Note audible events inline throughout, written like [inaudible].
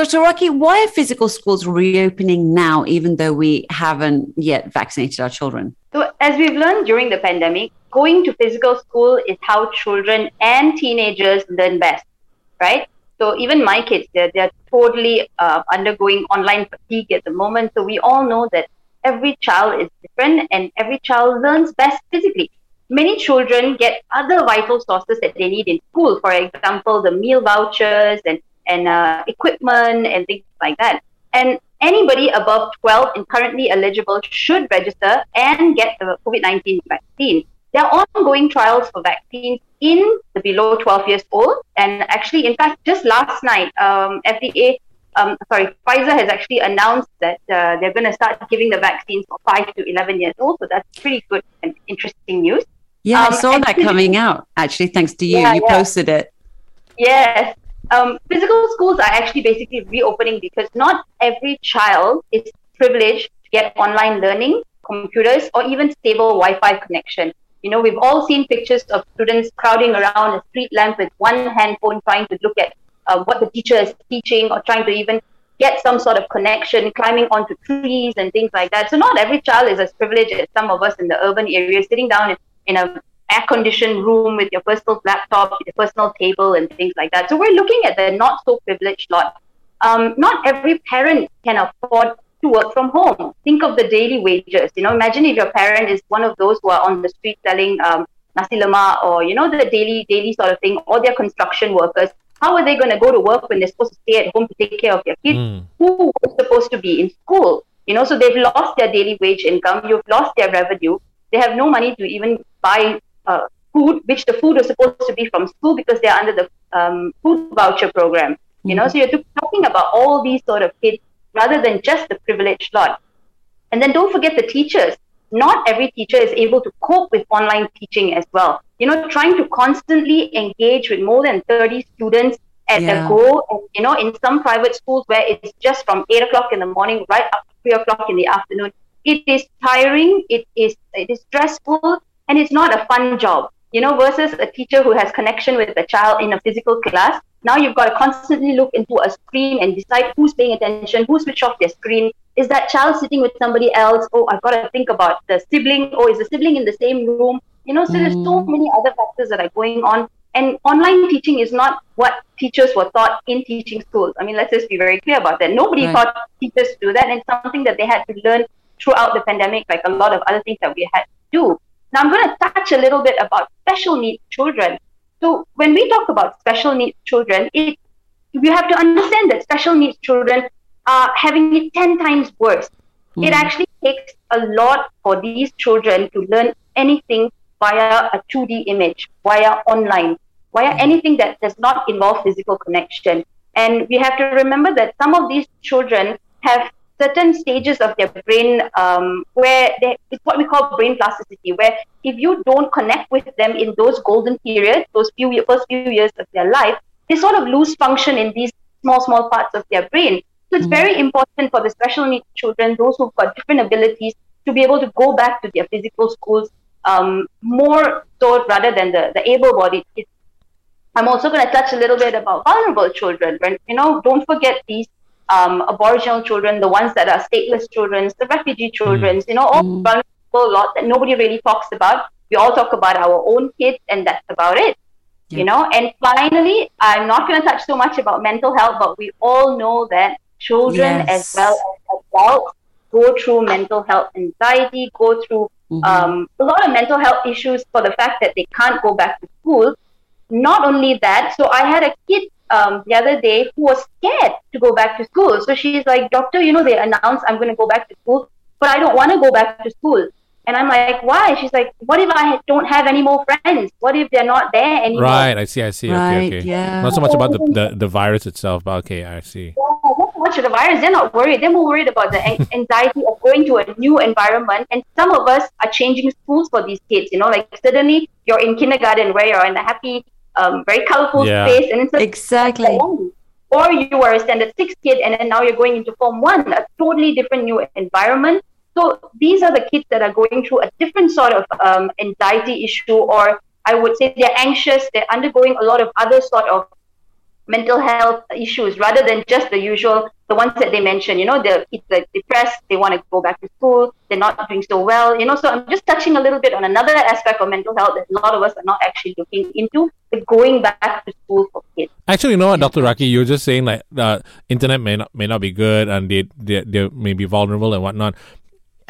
Dr. Rocky, why are physical schools reopening now, even though we haven't yet vaccinated our children? So, as we've learned during the pandemic, going to physical school is how children and teenagers learn best, right? So, even my kids, they're, they're totally uh, undergoing online fatigue at the moment. So, we all know that every child is different and every child learns best physically. Many children get other vital sources that they need in school, for example, the meal vouchers and and uh, equipment and things like that. And anybody above 12 and currently eligible should register and get the COVID 19 vaccine. There are ongoing trials for vaccines in the below 12 years old. And actually, in fact, just last night, um, FDA, um, sorry, Pfizer has actually announced that uh, they're going to start giving the vaccines for 5 to 11 years old. So that's pretty good and interesting news. Yeah, um, I saw that coming out, actually, thanks to you. Yeah, you yeah. posted it. Yes um, physical schools are actually basically reopening because not every child is privileged to get online learning, computers, or even stable Wi-Fi connection. You know, we've all seen pictures of students crowding around a street lamp with one handphone trying to look at uh, what the teacher is teaching or trying to even get some sort of connection, climbing onto trees and things like that. So not every child is as privileged as some of us in the urban areas, sitting down in, in a air conditioned room with your personal laptop, your personal table, and things like that. So we're looking at the not so privileged lot. Um, not every parent can afford to work from home. Think of the daily wages. You know, imagine if your parent is one of those who are on the street selling um, nasi lemak or you know the daily daily sort of thing, or they're construction workers. How are they going to go to work when they're supposed to stay at home to take care of their kids mm. who are supposed to be in school? You know, so they've lost their daily wage income. You've lost their revenue. They have no money to even buy uh, food, which the food was supposed to be from school because they're under the um, food voucher program. You know, mm-hmm. so you're talking about all these sort of kids rather than just the privileged lot. And then don't forget the teachers. Not every teacher is able to cope with online teaching as well. You know, trying to constantly engage with more than 30 students at yeah. a go. And, you know, in some private schools where it's just from 8 o'clock in the morning right up to 3 o'clock in the afternoon, it is tiring, it is, it is stressful, and it's not a fun job you know versus a teacher who has connection with the child in a physical class. Now you've got to constantly look into a screen and decide who's paying attention who switched off their screen. Is that child sitting with somebody else? Oh i've got to think about the sibling. Or oh, is the sibling in the same room? You know so mm. there's so mm. many other factors that are going on. And online teaching is not what teachers were taught in teaching schools. I mean let's just be very clear about that. Nobody right. taught teachers to do that. And it's something that they had to learn throughout the pandemic like a lot of other things that we had to do now, I'm going to touch a little bit about special needs children. So, when we talk about special needs children, it, we have to understand that special needs children are having it 10 times worse. Mm. It actually takes a lot for these children to learn anything via a 2D image, via online, via mm. anything that does not involve physical connection. And we have to remember that some of these children have certain stages of their brain um, where they, it's what we call brain plasticity, where if you don't connect with them in those golden periods, those few first few years of their life, they sort of lose function in these small, small parts of their brain. So it's mm-hmm. very important for the special needs children, those who've got different abilities, to be able to go back to their physical schools um, more so rather than the, the able-bodied kids. I'm also going to touch a little bit about vulnerable children. When you know, don't forget these um, Aboriginal children, the ones that are stateless children, the refugee children, mm. you know, all mm. vulnerable lot that nobody really talks about. We all talk about our own kids, and that's about it. Yeah. You know, and finally, I'm not going to touch so much about mental health, but we all know that children yes. as well as adults go through mental health anxiety, go through mm-hmm. um, a lot of mental health issues for the fact that they can't go back to school. Not only that, so I had a kid um, the other day who was scared to go back to school. So she's like, Doctor, you know, they announced I'm going to go back to school, but I don't want to go back to school. And I'm like, why? She's like, what if I don't have any more friends? What if they're not there anymore? Right, I see, I see. Right, okay, okay. Yeah. Not so much about the, the, the virus itself, but okay, I see. Yeah, not so much of the virus. They're not worried. They're more worried about the [laughs] anxiety of going to a new environment. And some of us are changing schools for these kids. You know, like suddenly you're in kindergarten where you're in a happy um, very colorful yeah. space, and it's like, exactly. Or you are a standard six kid, and then now you're going into form one, a totally different new environment. So these are the kids that are going through a different sort of um, anxiety issue, or I would say they're anxious. They're undergoing a lot of other sort of mental health issues rather than just the usual the ones that they mentioned you know the kids are depressed they want to go back to school they're not doing so well you know so i'm just touching a little bit on another aspect of mental health that a lot of us are not actually looking into going back to school for kids. Actually you know what dr raki you're just saying like the internet may not may not be good and they, they they may be vulnerable and whatnot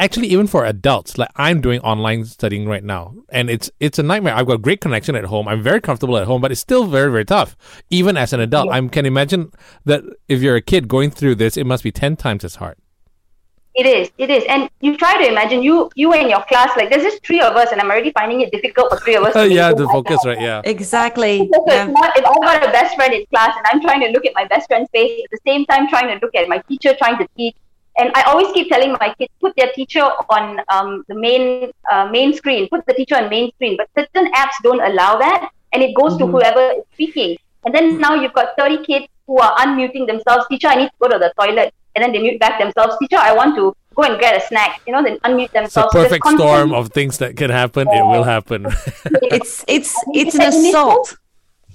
actually even for adults like i'm doing online studying right now. And it's it's a nightmare. I've got great connection at home. I'm very comfortable at home but it's still very very tough. Even as an adult yeah. i can imagine that if you're a kid going through this it must be 10 times as hard. It is. It is. And you try to imagine you you and your class like there's just three of us and i'm already finding it difficult for three of us [laughs] yeah the focus right yeah. Exactly. Yeah. It's not, if i've got a best friend in class and i'm trying to look at my best friend's face at the same time trying to look at my teacher trying to teach and I always keep telling my kids, put their teacher on um, the main uh, main screen, put the teacher on main screen. But certain apps don't allow that, and it goes mm-hmm. to whoever is speaking. And then now you've got 30 kids who are unmuting themselves. Teacher, I need to go to the toilet, and then they mute back themselves. Teacher, I want to go and get a snack. You know, then unmute themselves. It's a perfect storm of things that can happen. Yeah. It will happen. [laughs] [laughs] it's it's it's an assault.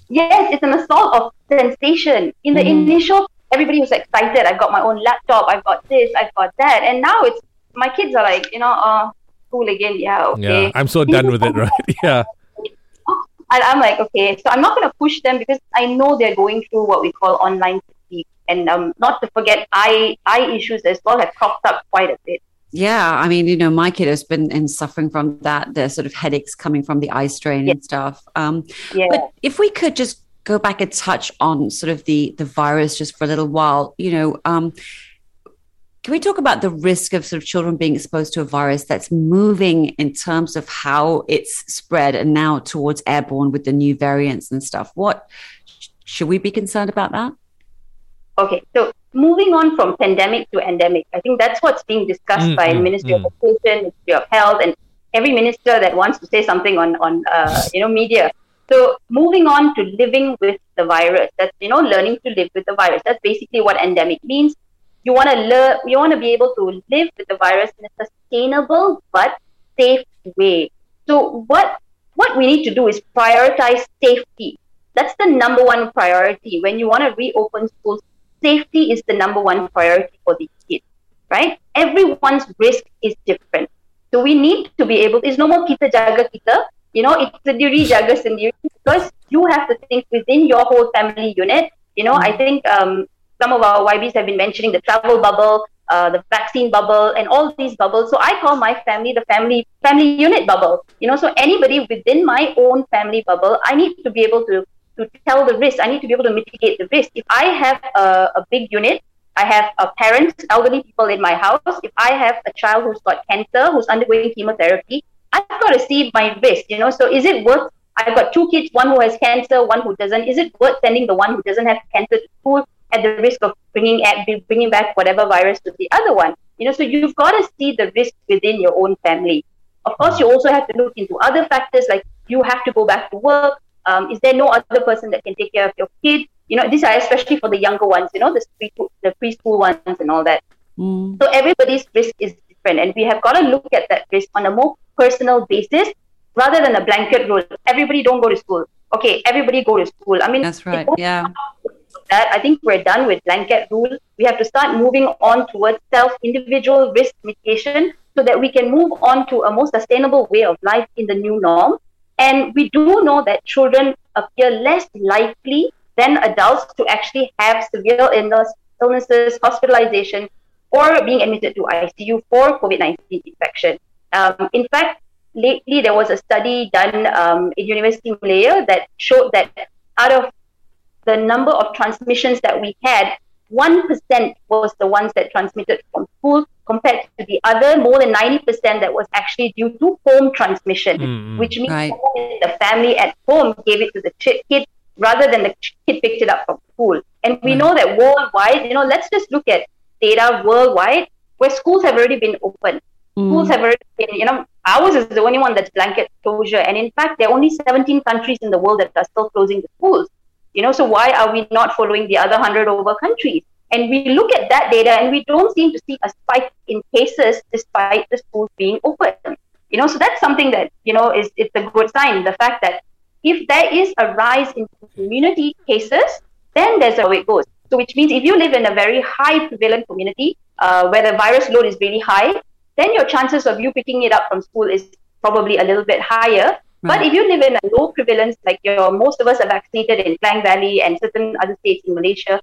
Yes, it's an assault of sensation. In the mm. initial everybody was excited. I've got my own laptop. I've got this. I've got that. And now it's my kids are like, you know, uh, school again. Yeah, okay. Yeah, I'm so done with it, [laughs] right? [laughs] Yeah. And I'm like, okay, so I'm not going to push them because I know they're going through what we call online fatigue. And um, not to forget, eye eye issues as well have cropped up quite a bit. Yeah, I mean, you know, my kid has been in suffering from that. The sort of headaches coming from the eye strain yeah. and stuff. Um, yeah. But if we could just go back and touch on sort of the the virus just for a little while. You know, um, can we talk about the risk of sort of children being exposed to a virus that's moving in terms of how it's spread and now towards airborne with the new variants and stuff? What should we be concerned about that? Okay, so moving on from pandemic to endemic, I think that's what's being discussed mm, by mm, Ministry mm. of Education, Ministry of Health, and every minister that wants to say something on on uh, you know media. So moving on to living with the virus, that's you know learning to live with the virus. That's basically what endemic means. You want to learn. You want to be able to live with the virus in a sustainable but safe way. So what what we need to do is prioritize safety. That's the number one priority when you want to reopen schools. Safety is the number one priority for these kids, right? Everyone's risk is different. So we need to be able, there's no more kita jaga kita you know, it's a duty jaga sendiri because you have to think within your whole family unit. You know. I think um, some of our YBs have been mentioning the travel bubble, uh, the vaccine bubble, and all these bubbles. So I call my family the family family unit bubble. You know, so anybody within my own family bubble, I need to be able to to tell the risk. I need to be able to mitigate the risk. If I have a, a big unit, I have parents, elderly people in my house. If I have a child who's got cancer, who's undergoing chemotherapy, I've got to see my risk, you know. So is it worth? I've got two kids, one who has cancer, one who doesn't. Is it worth sending the one who doesn't have cancer to school at the risk of bringing bringing back whatever virus to the other one? You know, so you've got to see the risk within your own family. Of course, you also have to look into other factors like you have to go back to work. Um, is there no other person that can take care of your kid? You know, these are especially for the younger ones. You know, the preschool, the preschool ones and all that. Mm. So everybody's risk is different, and we have got to look at that risk on a more personal basis rather than a blanket rule. Everybody don't go to school. Okay, everybody go to school. I mean, that's right. Yeah. That I think we're done with blanket rule. We have to start moving on towards self individual risk mitigation so that we can move on to a more sustainable way of life in the new norm. And we do know that children appear less likely than adults to actually have severe illness, illnesses, hospitalization, or being admitted to ICU for COVID 19 infection. Um, in fact, lately there was a study done um, in University of Malaya that showed that out of the number of transmissions that we had, 1% was the ones that transmitted from school compared to the other more than 90% that was actually due to home transmission, mm, which means right. the family at home gave it to the kid rather than the kid picked it up from school. And we mm. know that worldwide, you know, let's just look at data worldwide where schools have already been open. Schools have already been, you know, ours is the only one that's blanket closure. And in fact, there are only 17 countries in the world that are still closing the schools. You know, so why are we not following the other 100 over countries? And we look at that data and we don't seem to see a spike in cases despite the schools being open. You know, so that's something that, you know, is it's a good sign. The fact that if there is a rise in community cases, then there's how it goes. So, which means if you live in a very high prevalent community uh, where the virus load is really high, then your chances of you picking it up from school is probably a little bit higher. Right. But if you live in a low prevalence, like your most of us are vaccinated in Klang Valley and certain other states in Malaysia,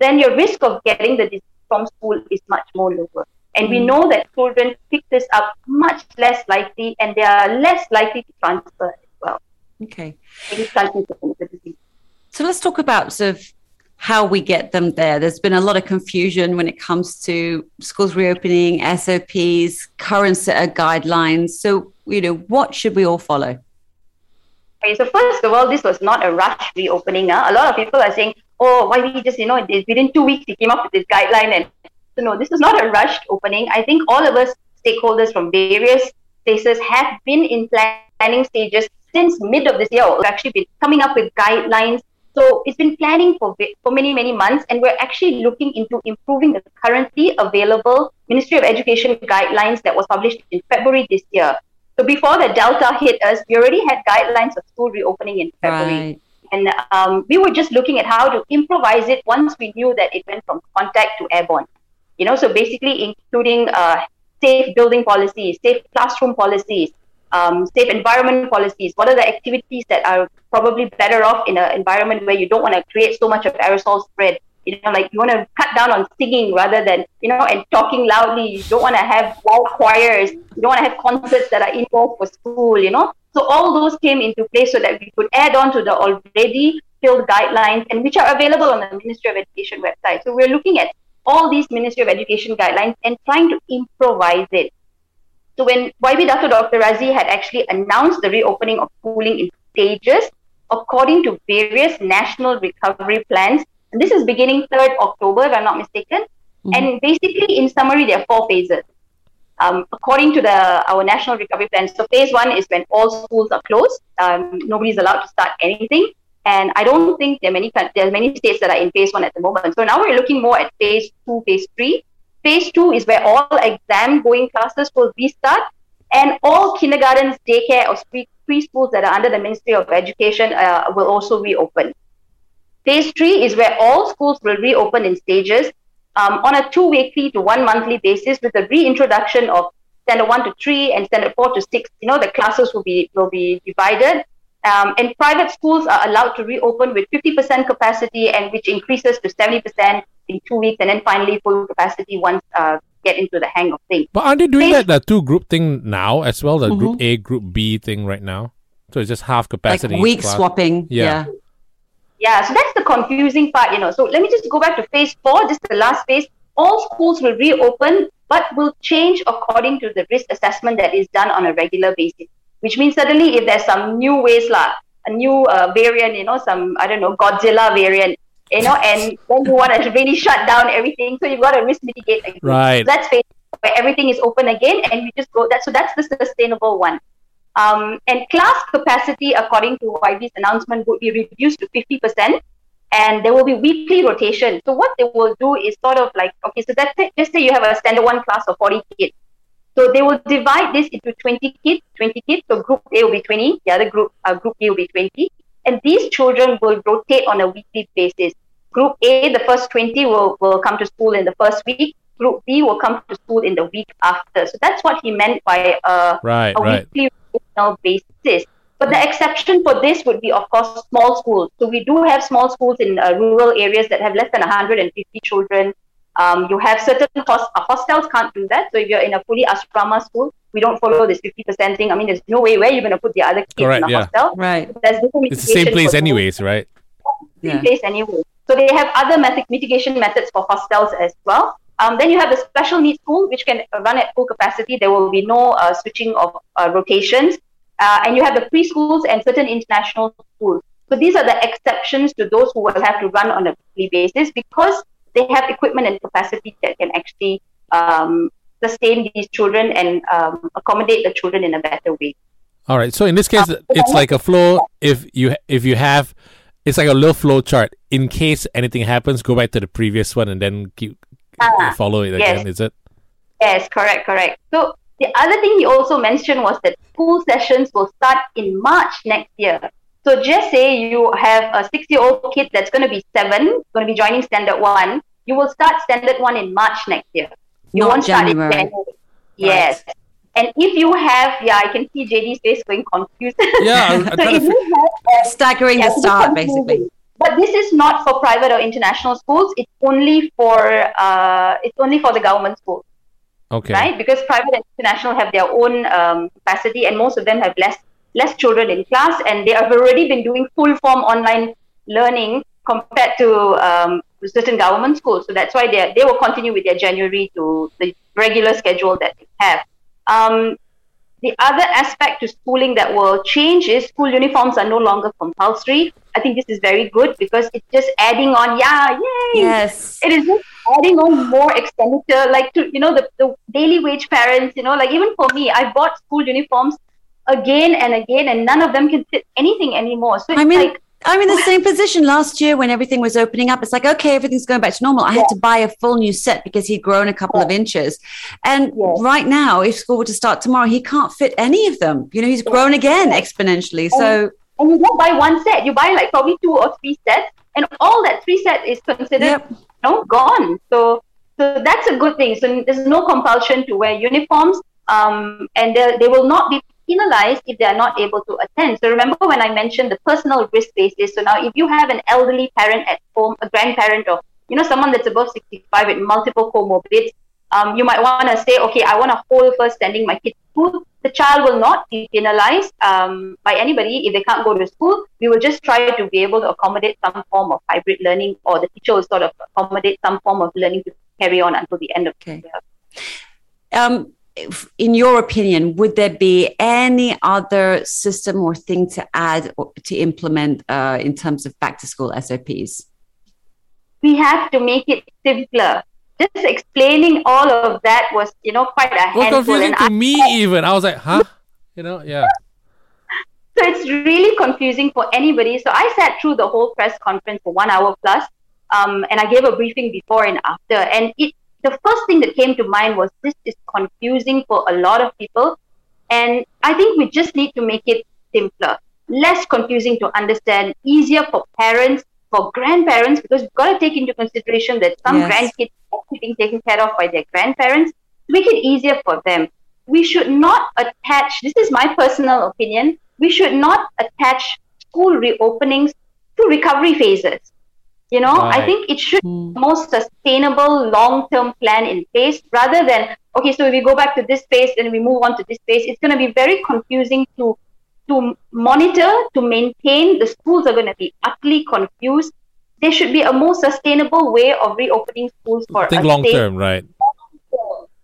then your risk of getting the disease from school is much more lower. And mm. we know that children pick this up much less likely and they are less likely to transfer as well. Okay. So let's talk about sort of how we get them there. There's been a lot of confusion when it comes to schools reopening, SOPs, current set of guidelines. So, you know, what should we all follow? Okay, so first of all, this was not a rush reopening. Uh. A lot of people are saying, oh, why we just, you know, within two weeks he came up with this guideline. And so, no, this is not a rushed opening. I think all of us stakeholders from various places have been in planning stages since mid of this year. We've actually been coming up with guidelines. So it's been planning for for many many months, and we're actually looking into improving the currently available Ministry of Education guidelines that was published in February this year. So before the Delta hit us, we already had guidelines of school reopening in February. Right. And um, we were just looking at how to improvise it once we knew that it went from contact to airborne. You know, so basically including uh, safe building policies, safe classroom policies, um, safe environment policies. What are the activities that are probably better off in an environment where you don't want to create so much of aerosol spread? you know, like you want to cut down on singing rather than, you know, and talking loudly. You don't want to have loud choirs. You don't want to have concerts that are involved for school, you know. So all those came into place so that we could add on to the already filled guidelines and which are available on the Ministry of Education website. So we're looking at all these Ministry of Education guidelines and trying to improvise it. So when YB Dato Dr. Radzi had actually announced the reopening of schooling in stages, according to various national recovery plans, and this is beginning 3rd October, if I'm not mistaken. Mm-hmm. And basically, in summary, there are four phases. Um, according to the our national recovery plan, so phase one is when all schools are closed. Um, nobody's allowed to start anything. And I don't think there are many there are many states that are in phase one at the moment. So now we're looking more at phase two, phase three. Phase two is where all exam going classes will restart, and all kindergartens, daycare, or preschools that are under the Ministry of Education uh, will also reopen. Phase three is where all schools will reopen in stages um, on a two weekly to one monthly basis with the reintroduction of standard one to three and standard four to six. You know, the classes will be will be divided. Um, and private schools are allowed to reopen with 50% capacity and which increases to 70% in two weeks and then finally full capacity once uh, get into the hang of things. But aren't they doing Phase- that the two group thing now as well, the mm-hmm. group A, group B thing right now? So it's just half capacity. Like week swapping. yeah. yeah. Yeah, so that's the confusing part, you know. So let me just go back to phase four, just the last phase. All schools will reopen, but will change according to the risk assessment that is done on a regular basis. Which means suddenly, if there's some new ways, like a new uh, variant, you know, some I don't know Godzilla variant, you know, and then you want to really shut down everything, so you've got to risk mitigate. Again. Right. So that's phase where everything is open again, and you just go that. So that's the sustainable one. Um, and class capacity, according to YB's announcement, would be reduced to 50%, and there will be weekly rotation. So what they will do is sort of like, okay, so that's it. Just say you have a standard one class of 40 kids. So they will divide this into 20 kids, 20 kids. So group A will be 20, the other group, uh, group B will be 20. And these children will rotate on a weekly basis. Group A, the first 20 will, will come to school in the first week. Group B will come to school in the week after. So that's what he meant by uh, right, a right. weekly basis. But the exception for this would be, of course, small schools. So we do have small schools in uh, rural areas that have less than 150 children. Um, you have certain host- uh, hostels can't do that. So if you're in a fully asrama school, we don't follow this 50% thing. I mean, there's no way where you're going to put the other kids Correct, in a yeah. hostel. Right. There's it's the same place anyways, right? Same yeah. place anyway. So they have other mitigation methods for hostels as well. Um, then you have the special needs school, which can run at full capacity. There will be no uh, switching of uh, rotations. Uh, and you have the preschools and certain international schools. So these are the exceptions to those who will have to run on a weekly basis because they have equipment and capacity that can actually um, sustain these children and um, accommodate the children in a better way. All right. So in this case, it's like a flow. If you if you have, it's like a little flow chart. In case anything happens, go back to the previous one and then keep uh, follow it yes. again. Is it? Yes, correct, correct. So the other thing he also mentioned was that school sessions will start in March next year. So just say you have a six-year-old kid that's going to be seven, going to be joining standard one. You will start standard one in March next year. You Not won't start in January. January. Yes. And if you have, yeah, I can see JD's face going confused. Yeah, I'm- [laughs] I'm so if to you have, uh, Staggering yeah, the start, basically. But this is not for private or international schools. It's only for uh, it's only for the government schools, Okay. right? Because private and international have their own um, capacity, and most of them have less less children in class, and they have already been doing full form online learning compared to um, certain government schools. So that's why they they will continue with their January to the regular schedule that they have. Um, the other aspect to schooling that will change is school uniforms are no longer compulsory. I think this is very good because it's just adding on, yeah, yay! Yes. It is just adding on more expenditure, like to, you know, the, the daily wage parents, you know, like even for me, I bought school uniforms again and again, and none of them can fit anything anymore. So it's I mean, like, I'm in the same position last year when everything was opening up. It's like, okay, everything's going back to normal. I had to buy a full new set because he'd grown a couple of inches. And Yes. right now, if school were to start tomorrow, he can't fit any of them. You know, he's grown again exponentially. So, and you don't buy one set, you buy like probably two or three sets, and all that three set is considered Yep. you know, gone. So, so that's a good thing. So there's no compulsion to wear uniforms, um, and they will not be penalized if they are not able to attend. So remember when I mentioned the personal risk basis. So now, if you have an elderly parent at home, a grandparent, or you know someone that's above 65 with multiple comorbidities, um, you might want to say, okay, I want to hold first sending my kid to school. The child will not be penalized um, by anybody if they can't go to school. We will just try to be able to accommodate some form of hybrid learning, or the teacher will sort of accommodate some form of learning to carry on until the end of Okay. the year. um, in your opinion, would there be any other system or thing to add or to implement uh, in terms of back to school SOPs? We have to make it simpler. Just explaining all of that was, you know, quite a was handful. confusing And to I- me even. I was like, huh? You know, yeah. [laughs] So it's really confusing for anybody. So I sat through the whole press conference for one hour plus, um, and I gave a briefing before and after. And it, the first thing that came to mind was this is confusing for a lot of people, and I think we just need to make it simpler, less confusing to understand, easier for parents, for grandparents, because we've got to take into consideration that some Yes. grandkids are being taken care of by their grandparents. Make it easier for them we should not attach this is my personal opinion we should not attach school reopenings to recovery phases you know i think it should Hmm. be a more sustainable long term plan in place rather than okay so if we go back to this space and we move on to this space it's going to be very confusing to to monitor to maintain the schools are going to be utterly confused there should be a more sustainable way of reopening schools for Think long term right?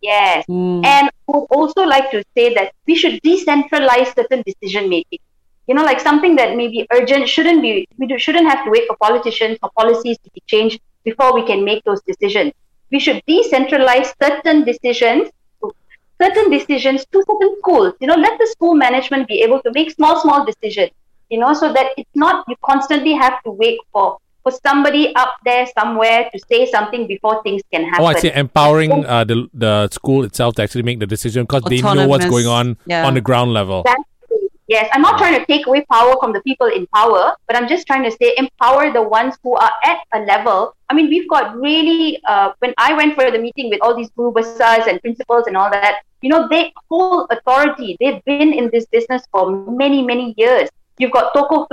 yes Mm. and I would also like to say that we should decentralize certain decision making. You know, like something that may be urgent shouldn't be, we do, shouldn't have to wait for politicians or policies to be changed before we can make those decisions. We should decentralize certain decisions, certain decisions to certain schools. You know, let the school management be able to make small, small decisions. You know, so that it's not you constantly have to wait for for somebody up there somewhere to say something before things can happen. Oh, I see. Empowering uh, the the school itself to actually make the decision because they know what's going on yeah. on the ground level. Exactly. Yes, I'm not trying to take away power from the people in power, but I'm just trying to say empower the ones who are at a level. I mean, we've got really, uh, when I went for the meeting with all these guru and principals and all that, you know, they hold authority. They've been in this business for many, many years. You've got Tokoh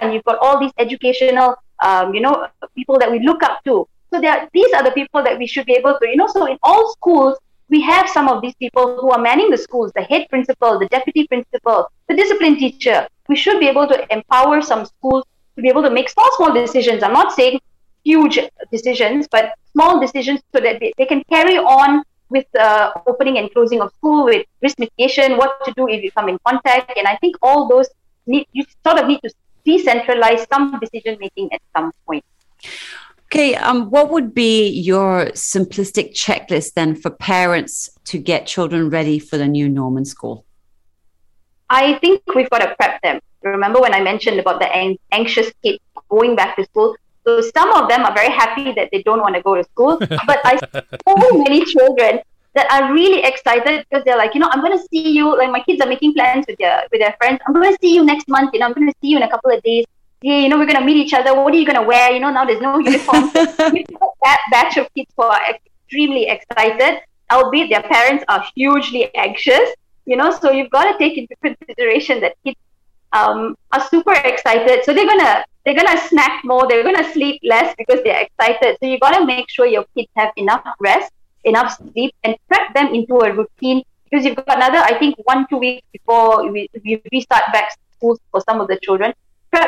and you've got all these educational, um, you know, people that we look up to. So these are the people that we should be able to, you know, so in all schools, we have some of these people who are manning the schools, the head principal, the deputy principal, the discipline teacher. We should be able to empower some schools to be able to make small, small decisions. I'm not saying huge decisions, but small decisions so that they, they can carry on with uh, opening and closing of school, with risk mitigation, what to do if you come in contact. And I think all those need, you sort of need to decentralize some decision making at some point. Okay, um, what would be your simplistic checklist then for parents to get children ready for the new Norman school? I think we've got to prep them. Remember when I mentioned about the ang- anxious kids going back to school? So some of them are very happy that they don't want to go to school, [laughs] but I so many children that are really excited because they're like, you know, I'm going to see you. Like my kids are making plans with their with their friends. I'm going to see you next month. You know, I'm going to see you in a couple of days. Yeah, you know, we're going to meet each other. What are you going to wear? You know, now there's no uniform. [laughs] that batch of kids who are extremely excited, albeit their parents are hugely anxious. You know, so you've got to take into consideration that kids um, are super excited. So they're gonna they're gonna snack more. They're gonna sleep less because they're excited. So you've got to make sure your kids have enough rest enough sleep and prep them into a routine because you've got another, I think, one, two weeks before we, we restart back schools for some of the children.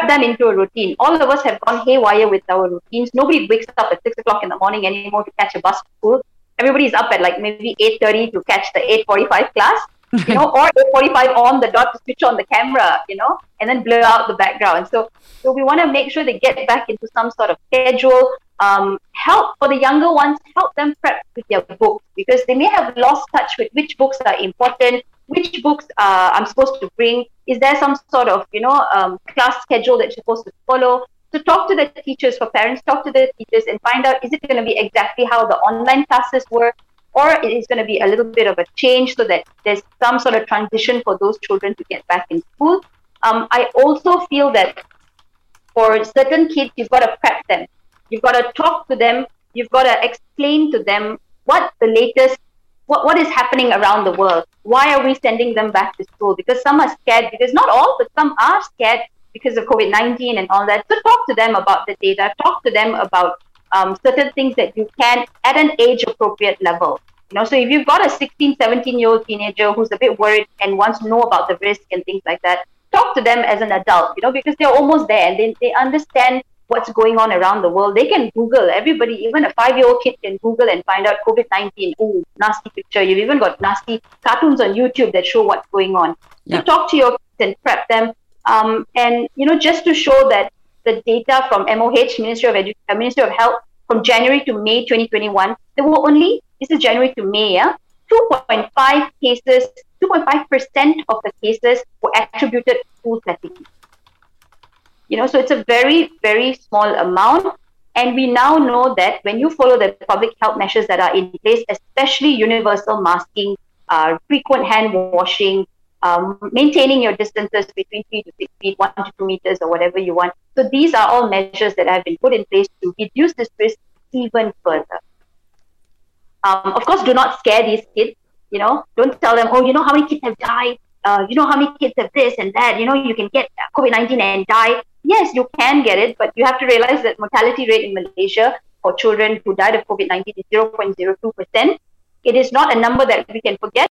Them into a routine. All of us have gone haywire with our routines. Nobody wakes up at six o'clock in the morning anymore to catch a bus to school. Everybody's up at like maybe eight thirty to catch the eight forty-five class, you know, [laughs] or eight forty-five on the dot to switch on the camera, you know, and then blur out the background. So, so we want to make sure they get back into some sort of schedule um, help for the younger ones, help them prep with their books because they may have lost touch with which books are important, which books uh, I'm supposed to bring. Is there some sort of, you know, um, class schedule that you're supposed to follow? So talk to the teachers, for parents, talk to the teachers and find out is it going to be exactly how the online classes work or it is going to be a little bit of a change so that there's some sort of transition for those children to get back in school. Um, I also feel that for certain kids, you've got to prep them. You've got to talk to them. You've got to explain to them what the latest, what, what is happening around the world. Why are we sending them back to school? Because some are scared, because not all, but some are scared because of COVID 19 and all that. So talk to them about the data, talk to them about um, certain things that you can at an age appropriate level. You know, so if you've got a 16, 17 year old teenager who's a bit worried and wants to know about the risk and things like that, talk to them as an adult, you know, because they're almost there and they, they understand what's going on around the world. They can Google. Everybody, even a five-year-old kid can Google and find out COVID-19. Ooh, nasty picture. You've even got nasty cartoons on YouTube that show what's going on. Yep. So talk to your kids and prep them. Um, and you know, just to show that the data from MOH, Ministry of Edu- uh, Ministry of Health, from January to May 2021, there were only this is January to May, yeah, 2.5 cases, 2.5 percent of the cases were attributed to school settings. You know, so it's a very, very small amount. And we now know that when you follow the public health measures that are in place, especially universal masking, uh, frequent hand washing, um, maintaining your distances between three to six feet, one to two meters, or whatever you want. So these are all measures that have been put in place to reduce this risk even further. Um, of course, do not scare these kids. You know, don't tell them, oh, you know how many kids have died. Uh, you know how many kids have this and that. You know, you can get COVID nineteen and die yes, you can get it, but you have to realize that mortality rate in Malaysia for children who died of COVID 19 is 0.02%. It is not a number that we can forget.